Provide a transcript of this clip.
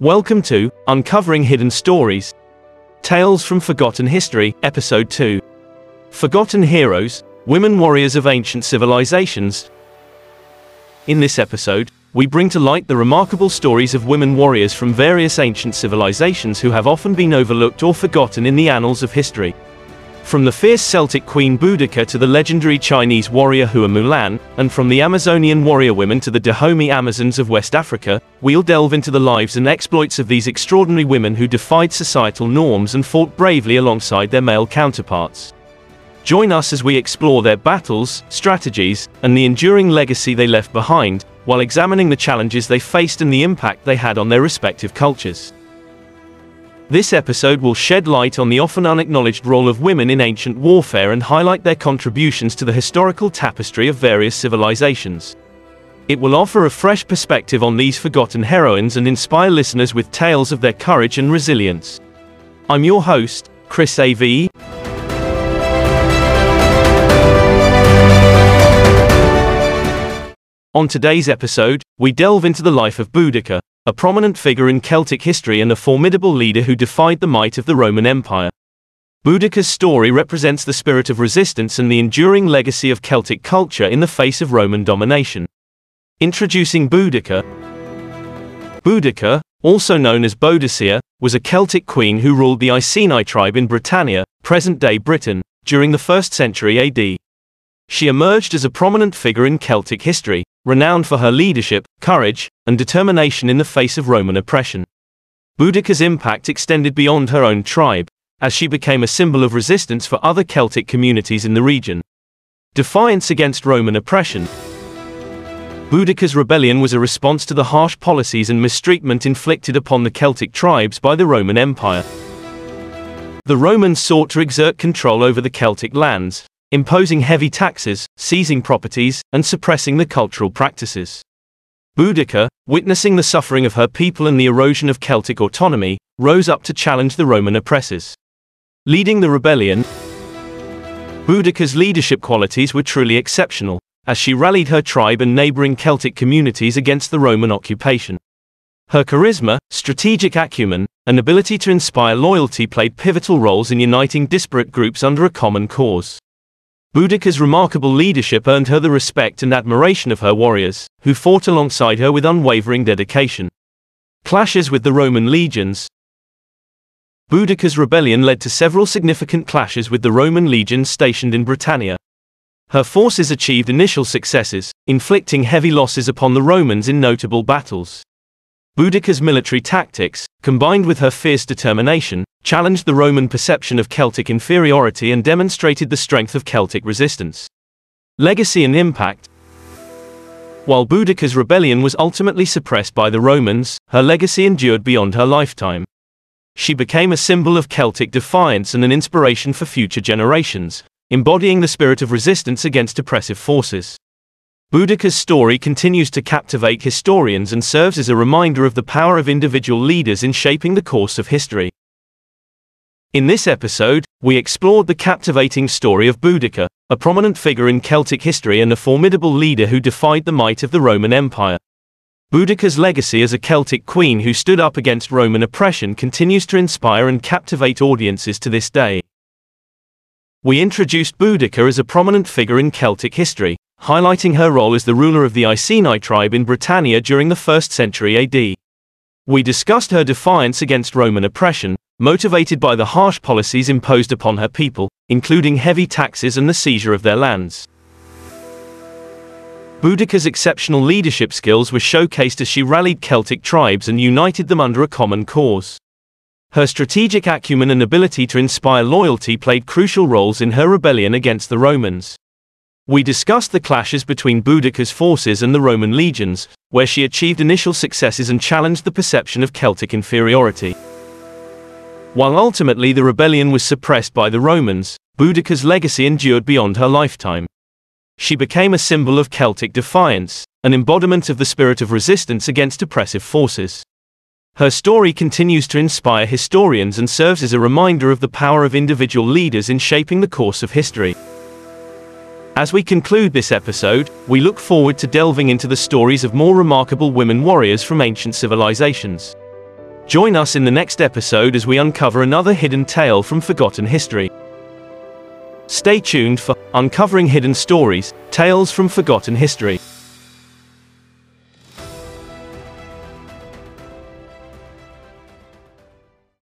Welcome to Uncovering Hidden Stories Tales from Forgotten History, Episode 2. Forgotten Heroes, Women Warriors of Ancient Civilizations. In this episode, we bring to light the remarkable stories of women warriors from various ancient civilizations who have often been overlooked or forgotten in the annals of history. From the fierce Celtic queen Boudica to the legendary Chinese warrior Hua Mulan, and from the Amazonian warrior women to the Dahomey Amazons of West Africa, we'll delve into the lives and exploits of these extraordinary women who defied societal norms and fought bravely alongside their male counterparts. Join us as we explore their battles, strategies, and the enduring legacy they left behind, while examining the challenges they faced and the impact they had on their respective cultures. This episode will shed light on the often unacknowledged role of women in ancient warfare and highlight their contributions to the historical tapestry of various civilizations. It will offer a fresh perspective on these forgotten heroines and inspire listeners with tales of their courage and resilience. I'm your host, Chris AV. On today's episode, we delve into the life of Boudica, a prominent figure in Celtic history and a formidable leader who defied the might of the Roman Empire. Boudica's story represents the spirit of resistance and the enduring legacy of Celtic culture in the face of Roman domination. Introducing Boudica. Boudica, also known as Boadicea, was a Celtic queen who ruled the Iceni tribe in Britannia, present-day Britain, during the 1st century AD. She emerged as a prominent figure in Celtic history, renowned for her leadership, courage, and determination in the face of Roman oppression. Boudica's impact extended beyond her own tribe, as she became a symbol of resistance for other Celtic communities in the region. Defiance against Roman oppression. Boudica's rebellion was a response to the harsh policies and mistreatment inflicted upon the Celtic tribes by the Roman Empire. The Romans sought to exert control over the Celtic lands, imposing heavy taxes, seizing properties, and suppressing the cultural practices. Boudica, witnessing the suffering of her people and the erosion of Celtic autonomy, rose up to challenge the Roman oppressors. Leading the rebellion, Boudica's leadership qualities were truly exceptional, as she rallied her tribe and neighboring Celtic communities against the Roman occupation. Her charisma, strategic acumen, and ability to inspire loyalty played pivotal roles in uniting disparate groups under a common cause. Boudica's remarkable leadership earned her the respect and admiration of her warriors, who fought alongside her with unwavering dedication. Clashes with the Roman legions Boudica's rebellion led to several significant clashes with the Roman legions stationed in Britannia. Her forces achieved initial successes, inflicting heavy losses upon the Romans in notable battles. Boudica's military tactics, combined with her fierce determination, challenged the Roman perception of Celtic inferiority and demonstrated the strength of Celtic resistance. Legacy and impact While Boudica's rebellion was ultimately suppressed by the Romans, her legacy endured beyond her lifetime. She became a symbol of Celtic defiance and an inspiration for future generations, embodying the spirit of resistance against oppressive forces. Boudica's story continues to captivate historians and serves as a reminder of the power of individual leaders in shaping the course of history. In this episode, we explored the captivating story of Boudica, a prominent figure in Celtic history and a formidable leader who defied the might of the Roman Empire. Boudica's legacy as a Celtic queen who stood up against Roman oppression continues to inspire and captivate audiences to this day. We introduced Boudica as a prominent figure in Celtic history, highlighting her role as the ruler of the Iceni tribe in Britannia during the 1st century AD. We discussed her defiance against Roman oppression, motivated by the harsh policies imposed upon her people, including heavy taxes and the seizure of their lands. Boudica's exceptional leadership skills were showcased as she rallied Celtic tribes and united them under a common cause. Her strategic acumen and ability to inspire loyalty played crucial roles in her rebellion against the Romans. We discussed the clashes between Boudica's forces and the Roman legions, where she achieved initial successes and challenged the perception of Celtic inferiority. While ultimately the rebellion was suppressed by the Romans, Boudica's legacy endured beyond her lifetime. She became a symbol of Celtic defiance, an embodiment of the spirit of resistance against oppressive forces. Her story continues to inspire historians and serves as a reminder of the power of individual leaders in shaping the course of history. As we conclude this episode, we look forward to delving into the stories of more remarkable women warriors from ancient civilizations. Join us in the next episode as we uncover another hidden tale from forgotten history. Stay tuned for Uncovering Hidden Stories Tales from Forgotten History.